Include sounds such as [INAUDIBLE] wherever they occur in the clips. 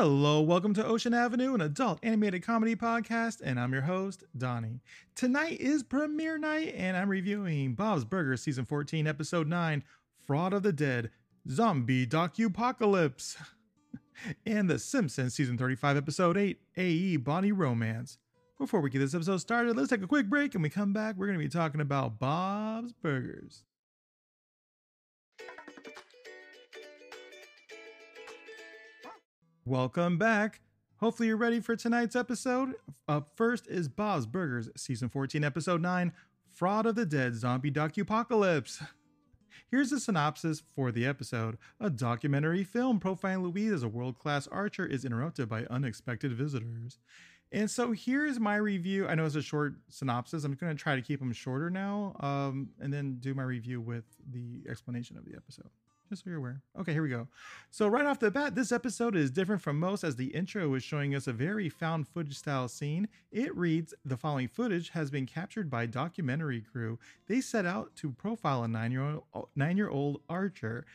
Hello, welcome to Ocean Avenue, an adult animated comedy podcast, and I'm your host, Donnie. Tonight is premiere night, and I'm reviewing Bob's Burgers Season 14, Episode 9, Fraud of the Dead, Zombie Docu-Apocalypse, [LAUGHS] and The Simpsons Season 35, Episode 8, AE Bonny Romance. Before we get this episode started, let's take a quick break, and we come back, we're going to be talking about Bob's Burgers. Welcome back. Hopefully, you're ready for tonight's episode. Up first is Bob's Burgers, Season 14, Episode 9 Fraud of the Dead Zombie Docu-Apocalypse. Here's a synopsis for the episode. A documentary film profiling Louise as a world class archer is interrupted by unexpected visitors. And so here's my review. I know it's a short synopsis. I'm going to try to keep them shorter now um, and then do my review with the explanation of the episode just so you're aware. Okay, here we go. So, right off the bat, this episode is different from most as the intro is showing us a very found footage style scene. It reads The following footage has been captured by documentary crew. They set out to profile a nine year old, uh, nine year old archer.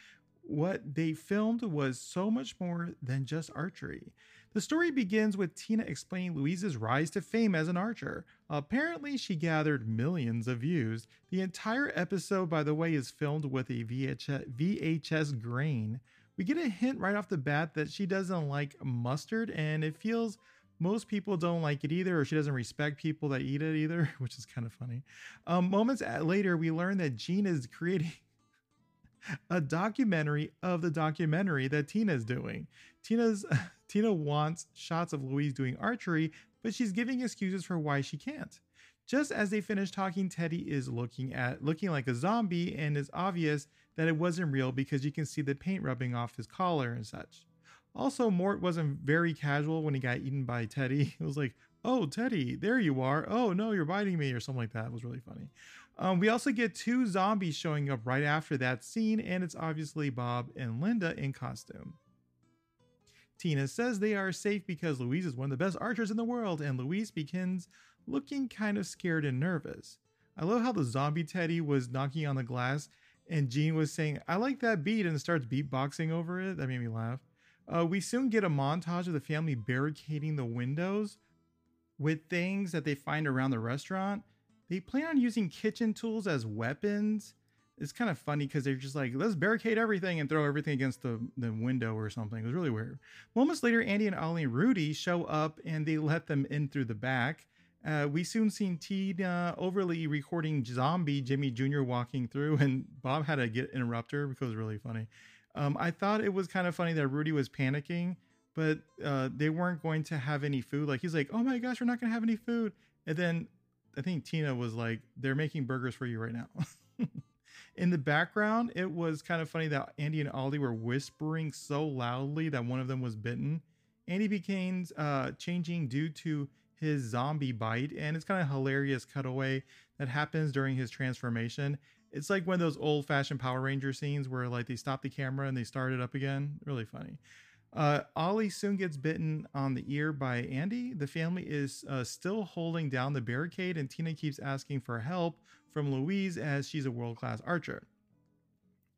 What they filmed was so much more than just archery. The story begins with Tina explaining Louise's rise to fame as an archer. Apparently, she gathered millions of views. The entire episode, by the way, is filmed with a VHS, VHS grain. We get a hint right off the bat that she doesn't like mustard, and it feels most people don't like it either, or she doesn't respect people that eat it either, [LAUGHS] which is kind of funny. Um, moments later, we learn that Gene is creating [LAUGHS] a documentary of the documentary that Tina's doing. Tina's [LAUGHS] Tina wants shots of Louise doing archery, but she's giving excuses for why she can't. Just as they finish talking, Teddy is looking at looking like a zombie, and it's obvious that it wasn't real because you can see the paint rubbing off his collar and such. Also, Mort wasn't very casual when he got eaten by Teddy. [LAUGHS] It was like, "Oh, Teddy, there you are. Oh no, you're biting me," or something like that. It was really funny. Um, we also get two zombies showing up right after that scene, and it's obviously Bob and Linda in costume. Tina says they are safe because Louise is one of the best archers in the world, and Louise begins looking kind of scared and nervous. I love how the zombie Teddy was knocking on the glass, and Gene was saying, I like that beat, and starts beatboxing over it. That made me laugh. Uh, we soon get a montage of the family barricading the windows with things that they find around the restaurant. They plan on using kitchen tools as weapons. It's kind of funny because they're just like, let's barricade everything and throw everything against the, the window or something. It was really weird. Moments later, Andy and Ollie and Rudy show up and they let them in through the back. Uh, we soon seen Tina overly recording zombie Jimmy Jr. walking through, and Bob had to get interrupt her because it was really funny. Um, I thought it was kind of funny that Rudy was panicking, but uh, they weren't going to have any food. Like he's like, "Oh my gosh, we're not going to have any food," and then I think Tina was like, they're making burgers for you right now. [LAUGHS] In the background, it was kind of funny that Andy and Ollie were whispering so loudly that one of them was bitten. Andy became uh, changing due to his zombie bite, and it's kind of hilarious cutaway that happens during his transformation. It's like one of those old fashioned Power Ranger scenes where like they stop the camera and they start it up again. Really funny. Uh, Ollie soon gets bitten on the ear by Andy. The family is uh, still holding down the barricade, and Tina keeps asking for help from Louise as she's a world class archer.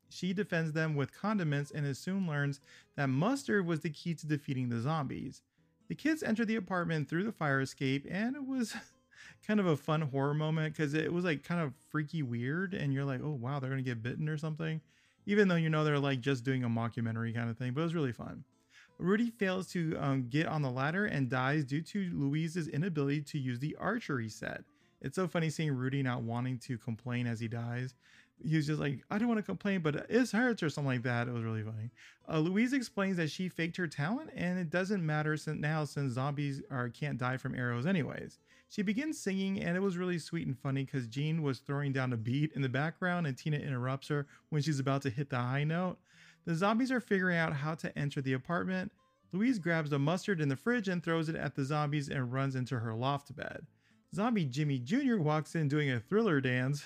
She defends them with condiments and soon learns that mustard was the key to defeating the zombies. The kids enter the apartment through the fire escape, and it was [LAUGHS] kind of a fun horror moment because it was like kind of freaky weird, and you're like, oh wow, they're gonna get bitten or something, even though you know they're like just doing a mockumentary kind of thing, but it was really fun. Rudy fails to um, get on the ladder and dies due to Louise's inability to use the archery set. It's so funny seeing Rudy not wanting to complain as he dies. He was just like, I don't want to complain, but it hurts or something like that. It was really funny. Uh, Louise explains that she faked her talent and it doesn't matter since now since zombies are can't die from arrows anyways. She begins singing and it was really sweet and funny because Gene was throwing down a beat in the background and Tina interrupts her when she's about to hit the high note. The zombies are figuring out how to enter the apartment. Louise grabs the mustard in the fridge and throws it at the zombies and runs into her loft bed. Zombie Jimmy Jr. walks in doing a thriller dance.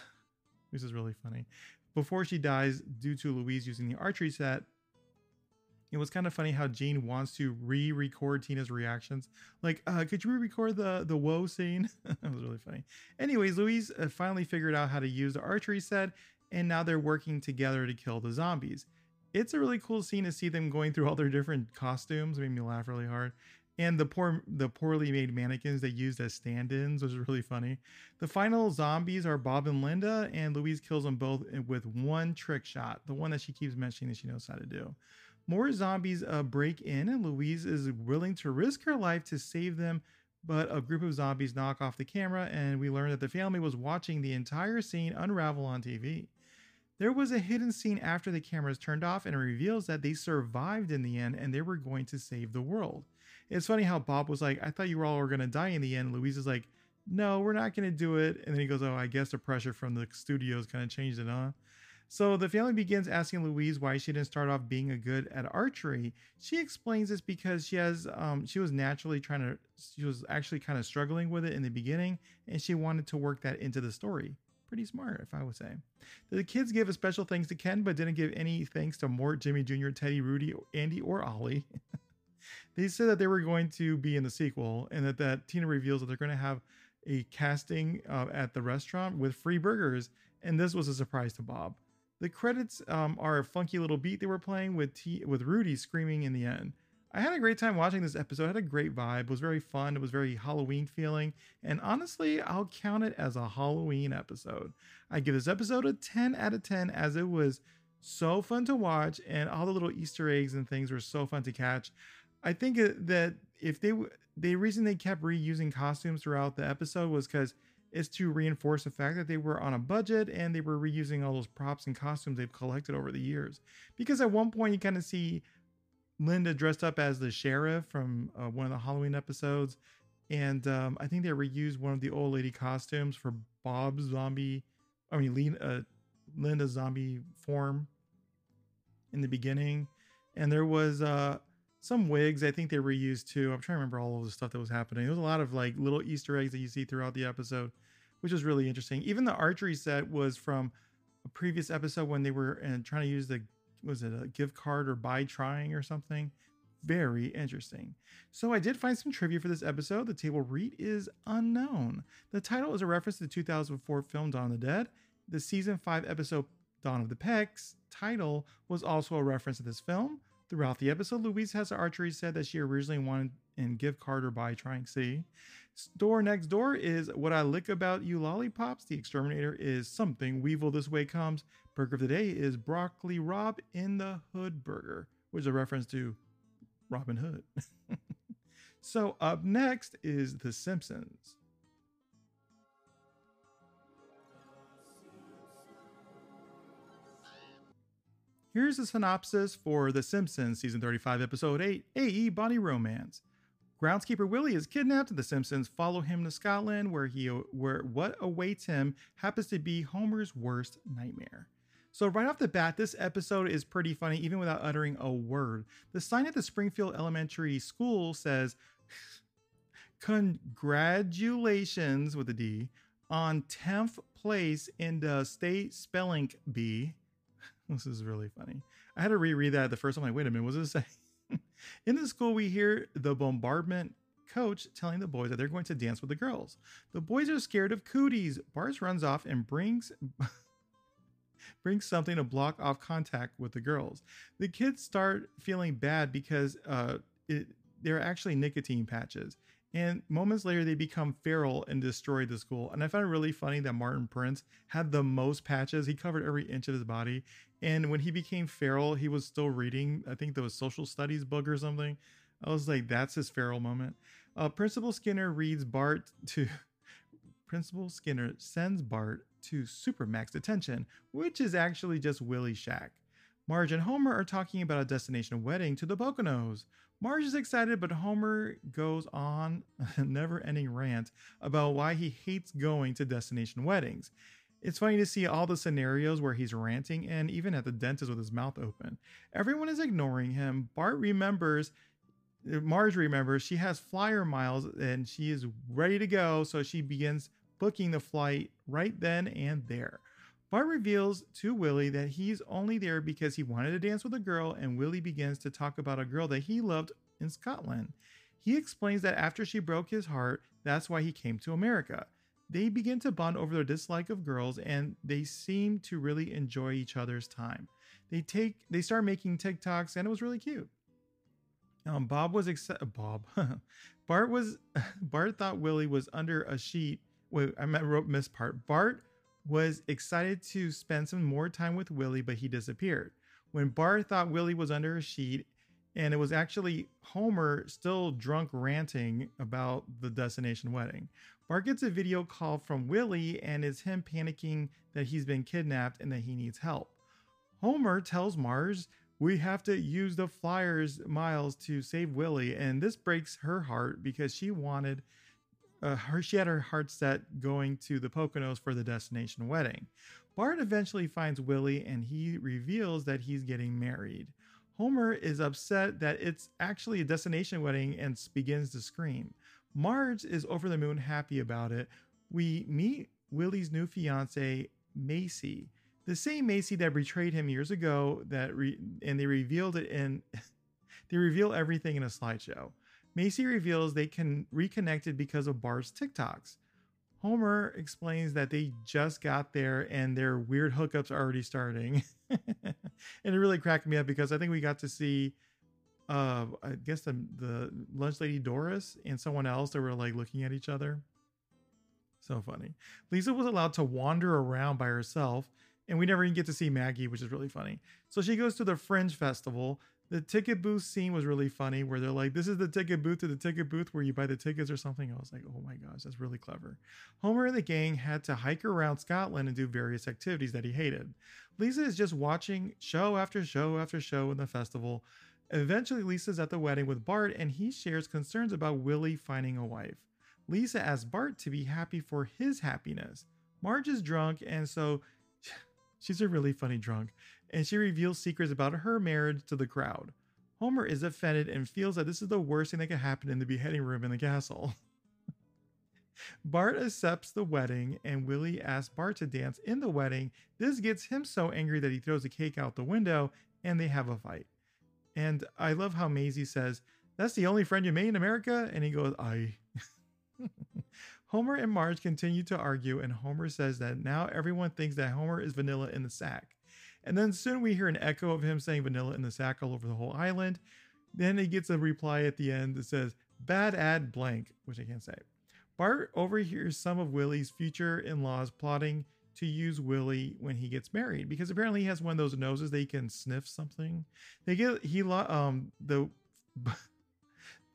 This is really funny. Before she dies due to Louise using the archery set, it was kind of funny how Gene wants to re-record Tina's reactions. Like, uh, could you re-record the the woe scene? [LAUGHS] that was really funny. Anyways, Louise uh, finally figured out how to use the archery set, and now they're working together to kill the zombies. it's a really cool scene to see them going through all their different costumes. It made me laugh really hard. And the poor, the poorly made mannequins they used as stand-ins was really funny. The final zombies are Bob and Linda, and Louise kills them both with one trick shot, the one that she keeps mentioning that she knows how to do. More zombies uh, break in, and Louise is willing to risk her life to save them. But a group of zombies knock off the camera, and we learn that the family was watching the entire scene unravel on TV. There was a hidden scene after the cameras turned off, and it reveals that they survived in the end and they were going to save the world. It's funny how Bob was like, I thought you were all were going to die in the end. Louise is like, No, we're not going to do it. And then he goes, Oh, I guess the pressure from the studios kind of changed it, huh? So the family begins asking Louise why she didn't start off being a good at archery. She explains this because she has um, she was naturally trying to she was actually kind of struggling with it in the beginning and she wanted to work that into the story pretty smart, if I would say. The kids give a special thanks to Ken, but didn't give any thanks to Mort, Jimmy Jr., Teddy, Rudy, Andy, or Ollie. [LAUGHS] they said that they were going to be in the sequel, and that, that Tina reveals that they're going to have a casting uh, at the restaurant with free burgers, and this was a surprise to Bob. The credits um, are a funky little beat they were playing with T- with Rudy screaming in the end. I had a great time watching this episode. I had a great vibe. It was very fun. It was very Halloween feeling. And honestly, I'll count it as a Halloween episode. I give this episode a 10 out of 10 as it was so fun to watch and all the little Easter eggs and things were so fun to catch. I think that if they the reason they kept reusing costumes throughout the episode was cuz it's to reinforce the fact that they were on a budget and they were reusing all those props and costumes they've collected over the years. Because at one point you kind of see Linda dressed up as the sheriff from uh, one of the Halloween episodes, and um, I think they reused one of the old lady costumes for Bob's zombie. I mean, uh, Linda's zombie form in the beginning, and there was uh, some wigs. I think they reused too. I'm trying to remember all of the stuff that was happening. There was a lot of like little Easter eggs that you see throughout the episode, which was really interesting. Even the archery set was from a previous episode when they were uh, trying to use the was it a gift card or buy trying or something? Very interesting. So I did find some trivia for this episode. The table read is unknown. The title is a reference to the 2004 film Dawn of the Dead. The season 5 episode Dawn of the Pecks title was also a reference to this film. Throughout the episode, Louise has archery said that she originally wanted in gift card or buy trying C. Store next door is what I lick about you lollipops. The exterminator is something Weevil this way comes. Burger of the day is broccoli Rob in the Hood burger, which is a reference to Robin Hood. [LAUGHS] so up next is The Simpsons. Here's a synopsis for The Simpsons, season 35, episode 8 AE Bonny Romance. Groundskeeper Willie is kidnapped. The Simpsons follow him to Scotland, where he where what awaits him happens to be Homer's worst nightmare. So right off the bat, this episode is pretty funny, even without uttering a word. The sign at the Springfield Elementary School says, "Congratulations" with a D on 10th place in the state spelling bee. This is really funny. I had to reread that the first time. I'm like, wait a minute, does it say? [LAUGHS] In the school, we hear the bombardment coach telling the boys that they're going to dance with the girls. The boys are scared of cooties. Bart runs off and brings [LAUGHS] brings something to block off contact with the girls. The kids start feeling bad because uh, it, they're actually nicotine patches. And moments later, they become feral and destroy the school. And I found it really funny that Martin Prince had the most patches. He covered every inch of his body. And when he became feral, he was still reading, I think there was social studies book or something. I was like, that's his feral moment. Uh, Principal Skinner reads Bart to. [LAUGHS] Principal Skinner sends Bart to Supermax detention, which is actually just Willie Shack. Marge and Homer are talking about a destination wedding to the Poconos. Marge is excited, but Homer goes on [LAUGHS] a never ending rant about why he hates going to destination weddings. It's funny to see all the scenarios where he's ranting and even at the dentist with his mouth open. Everyone is ignoring him. Bart remembers, Marge remembers she has flyer miles and she is ready to go, so she begins booking the flight right then and there. Bart reveals to Willie that he's only there because he wanted to dance with a girl, and Willie begins to talk about a girl that he loved in Scotland. He explains that after she broke his heart, that's why he came to America. They begin to bond over their dislike of girls, and they seem to really enjoy each other's time. They take they start making TikToks and it was really cute. Um, Bob was excited. Bob, [LAUGHS] Bart was [LAUGHS] Bart thought Willie was under a sheet. Wait, I wrote miss part. Bart was excited to spend some more time with Willie, but he disappeared. When Bart thought Willie was under a sheet, and it was actually Homer still drunk ranting about the destination wedding. Bart gets a video call from Willie and it's him panicking that he's been kidnapped and that he needs help. Homer tells Marge, We have to use the flyers miles to save Willie, and this breaks her heart because she wanted uh, her she had her heart set going to the Poconos for the destination wedding. Bart eventually finds Willie and he reveals that he's getting married. Homer is upset that it's actually a destination wedding and begins to scream. Marge is over the moon happy about it. We meet Willie's new fiance, Macy, the same Macy that betrayed him years ago. That re- and they revealed it in [LAUGHS] they reveal everything in a slideshow. Macy reveals they can reconnected because of Bart's TikToks. Homer explains that they just got there and their weird hookups are already starting. [LAUGHS] and it really cracked me up because I think we got to see uh I guess the the lunch lady Doris and someone else that were like looking at each other. So funny. Lisa was allowed to wander around by herself, and we never even get to see Maggie, which is really funny. So she goes to the Fringe Festival the ticket booth scene was really funny where they're like, this is the ticket booth to the ticket booth where you buy the tickets or something. I was like, oh my gosh, that's really clever. Homer and the gang had to hike around Scotland and do various activities that he hated. Lisa is just watching show after show after show in the festival. Eventually, Lisa's at the wedding with Bart and he shares concerns about Willie finding a wife. Lisa asks Bart to be happy for his happiness. Marge is drunk and so [LAUGHS] she's a really funny drunk and she reveals secrets about her marriage to the crowd. Homer is offended and feels that this is the worst thing that could happen in the beheading room in the castle. [LAUGHS] Bart accepts the wedding, and Willie asks Bart to dance in the wedding. This gets him so angry that he throws the cake out the window, and they have a fight. And I love how Maisie says, That's the only friend you made in America? And he goes, I. [LAUGHS] Homer and Marge continue to argue, and Homer says that now everyone thinks that Homer is vanilla in the sack. And then soon we hear an echo of him saying vanilla in the sack all over the whole island. Then he gets a reply at the end that says, bad ad blank, which I can't say. Bart overhears some of Willie's future in laws plotting to use Willie when he gets married because apparently he has one of those noses they can sniff something. They get he um the [LAUGHS]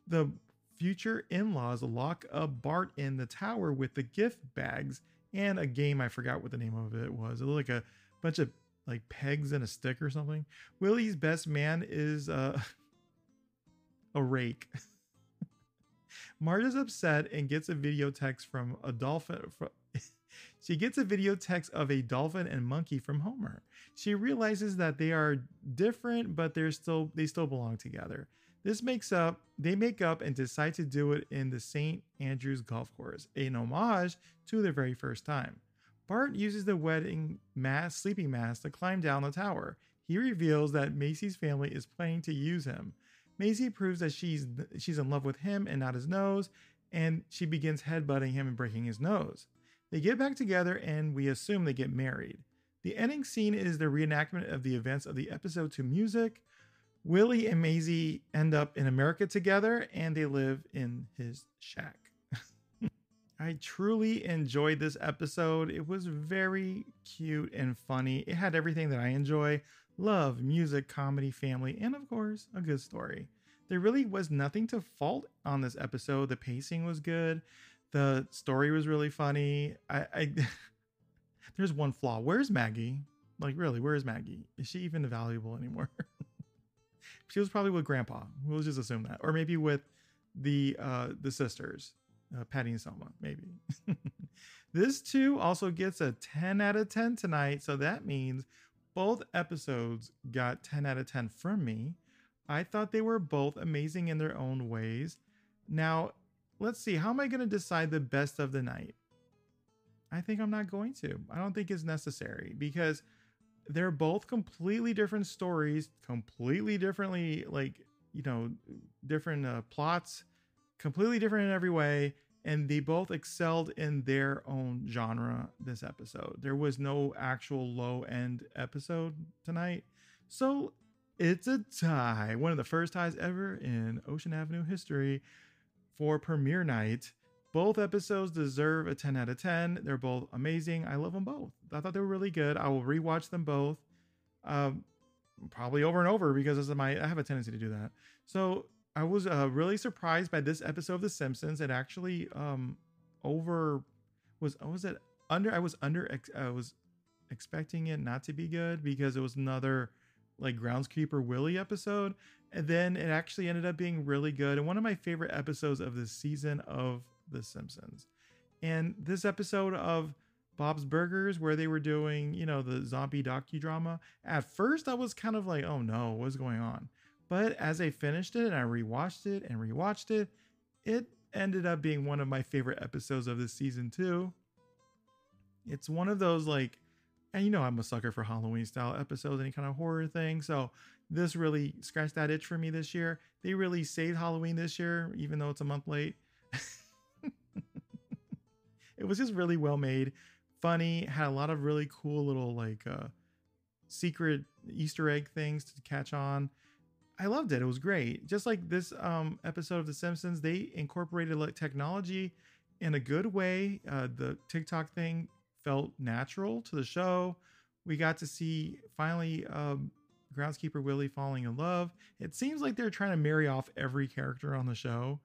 the future in-laws lock up Bart in the tower with the gift bags and a game I forgot what the name of it was. It looked like a bunch of like pegs and a stick or something. Willie's best man is uh, [LAUGHS] a rake. [LAUGHS] Marta's upset and gets a video text from a dolphin. From, she gets a video text of a dolphin and monkey from Homer. She realizes that they are different, but they're still they still belong together. This makes up they make up and decide to do it in the St. Andrews golf course, an homage to their very first time. Bart uses the wedding mask, sleeping mask to climb down the tower. He reveals that Macy's family is planning to use him. Macy proves that she's she's in love with him and not his nose, and she begins headbutting him and breaking his nose. They get back together and we assume they get married. The ending scene is the reenactment of the events of the episode to music. Willie and Maisie end up in America together and they live in his shack. [LAUGHS] I truly enjoyed this episode. It was very cute and funny. It had everything that I enjoy love, music, comedy, family, and of course, a good story. There really was nothing to fault on this episode. The pacing was good. The story was really funny. I, I [LAUGHS] there's one flaw. Where's Maggie? Like really, where's Maggie? Is she even valuable anymore? [LAUGHS] she was probably with Grandpa. We'll just assume that, or maybe with the uh the sisters uh, Patty and Selma, maybe. [LAUGHS] this too also gets a 10 out of 10 tonight. So that means both episodes got 10 out of 10 from me. I thought they were both amazing in their own ways. Now, let's see. How am I going to decide the best of the night? I think I'm not going to. I don't think it's necessary because they're both completely different stories, completely differently, like, you know, different uh, plots completely different in every way and they both excelled in their own genre this episode. There was no actual low end episode tonight. So it's a tie, one of the first ties ever in Ocean Avenue history for premiere night. Both episodes deserve a 10 out of 10. They're both amazing. I love them both. I thought they were really good. I will rewatch them both. Um, probably over and over because this is my I have a tendency to do that. So I was uh, really surprised by this episode of The Simpsons. It actually um over was was it under I was under I was expecting it not to be good because it was another like groundskeeper Willie episode and then it actually ended up being really good and one of my favorite episodes of the season of The Simpsons. And this episode of Bob's Burgers where they were doing, you know, the zombie docudrama. At first I was kind of like, "Oh no, what's going on?" But as I finished it and I rewatched it and rewatched it, it ended up being one of my favorite episodes of this season too. It's one of those like and you know I'm a sucker for Halloween style episodes, any kind of horror thing. So this really scratched that itch for me this year. They really saved Halloween this year, even though it's a month late. [LAUGHS] it was just really well made funny, had a lot of really cool little like uh, secret Easter egg things to catch on. I loved it. It was great. Just like this um, episode of The Simpsons, they incorporated like technology in a good way. Uh, the TikTok thing felt natural to the show. We got to see finally um, groundskeeper Willie falling in love. It seems like they're trying to marry off every character on the show,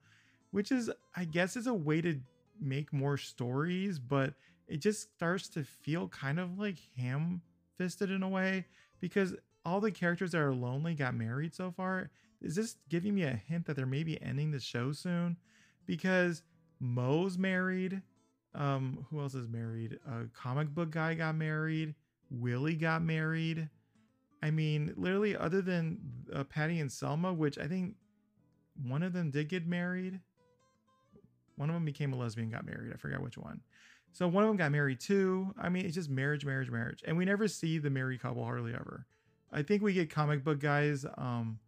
which is, I guess, is a way to make more stories, but it just starts to feel kind of like ham fisted in a way because all the characters that are lonely got married so far. Is this giving me a hint that they're maybe ending the show soon? Because Moe's married. Um, who else is married? A comic book guy got married. Willie got married. I mean, literally, other than uh, Patty and Selma, which I think one of them did get married. One of them became a lesbian, got married. I forgot which one. So one of them got married too. I mean, it's just marriage, marriage, marriage, and we never see the married couple hardly ever. I think we get comic book guys, um,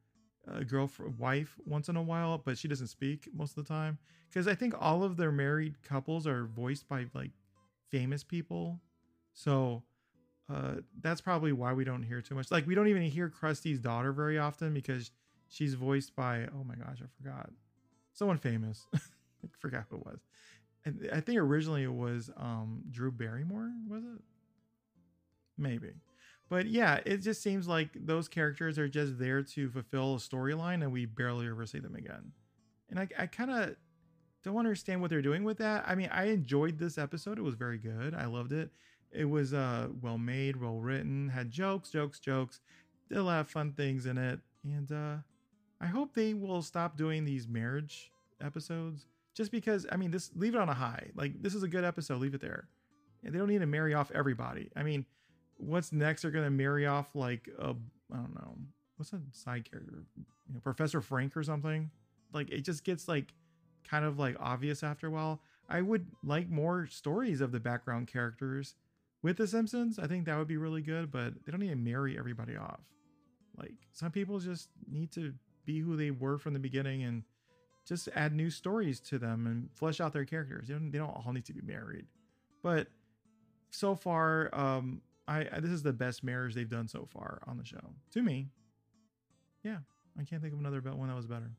a girlfriend wife once in a while, but she doesn't speak most of the time because I think all of their married couples are voiced by like famous people. So uh, that's probably why we don't hear too much. Like we don't even hear Krusty's daughter very often because she's voiced by oh my gosh, I forgot someone famous. [LAUGHS] I forgot who it was. And I think originally it was um, Drew Barrymore, was it? Maybe. But yeah, it just seems like those characters are just there to fulfill a storyline and we barely ever see them again. And I, I kind of don't understand what they're doing with that. I mean, I enjoyed this episode. It was very good. I loved it. It was uh, well made, well written, had jokes, jokes, jokes, did a lot of fun things in it. And uh, I hope they will stop doing these marriage episodes just because I mean this leave it on a high. Like this is a good episode, leave it there. And they don't need to marry off everybody. I mean, what's next? They're gonna marry off like a I don't know what's a side character, you know, Professor Frank or something. Like it just gets like kind of like obvious after a while. I would like more stories of the background characters with the Simpsons. I think that would be really good, but they don't need to marry everybody off. Like some people just need to be who they were from the beginning and just add new stories to them and flesh out their characters. They don't, they don't all need to be married. But so far, um, I, I this is the best marriage they've done so far on the show to me. Yeah, I can't think of another one that was better.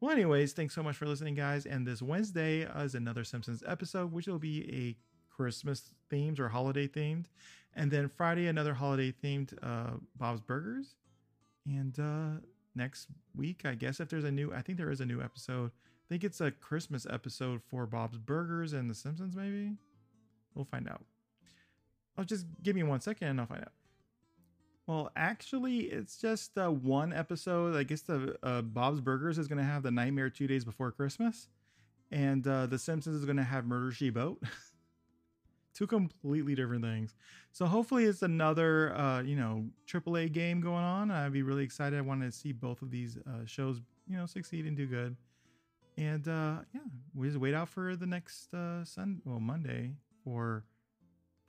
Well, anyways, thanks so much for listening, guys. And this Wednesday is another Simpsons episode, which will be a Christmas themed or holiday themed. And then Friday, another holiday themed uh, Bob's Burgers. And uh, next week, I guess if there's a new, I think there is a new episode. I think it's a Christmas episode for Bob's Burgers and The Simpsons, maybe. We'll find out. I'll just give me one second and I'll find out. Well, actually, it's just uh, one episode. I guess the uh, Bob's Burgers is going to have the Nightmare Two Days Before Christmas, and uh, The Simpsons is going to have Murder She Boat. [LAUGHS] two completely different things. So hopefully it's another uh, you know AAA game going on. I'd be really excited. I want to see both of these uh, shows you know succeed and do good. And uh, yeah, we just wait out for the next uh, Sun well Monday for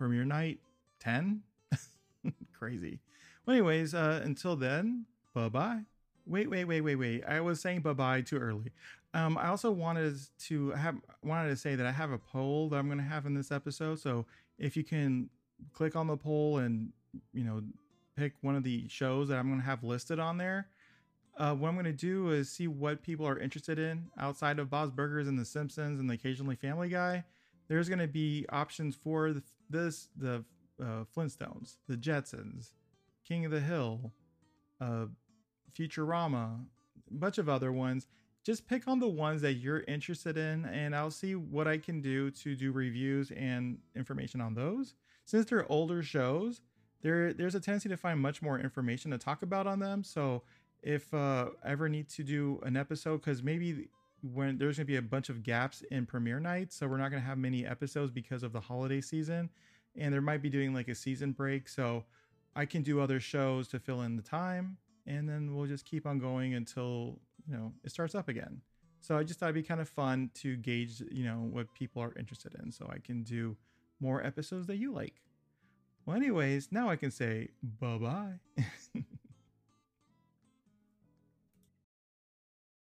premiere night ten. [LAUGHS] Crazy. Well, anyways, uh, until then, bye bye. Wait, wait, wait, wait, wait. I was saying bye bye too early. Um, I also wanted to have wanted to say that I have a poll that I'm going to have in this episode. So if you can click on the poll and you know pick one of the shows that I'm going to have listed on there. Uh, what I'm going to do is see what people are interested in outside of Bob's Burgers and The Simpsons and the occasionally Family Guy. There's going to be options for the, this, the uh, Flintstones, the Jetsons, King of the Hill, uh, Futurama, a bunch of other ones. Just pick on the ones that you're interested in, and I'll see what I can do to do reviews and information on those. Since they're older shows, there there's a tendency to find much more information to talk about on them. So if uh, ever need to do an episode, because maybe when there's going to be a bunch of gaps in premiere nights, so we're not going to have many episodes because of the holiday season, and there might be doing like a season break. So I can do other shows to fill in the time, and then we'll just keep on going until you know it starts up again. So I just thought it'd be kind of fun to gauge, you know, what people are interested in, so I can do more episodes that you like. Well, anyways, now I can say bye bye. [LAUGHS]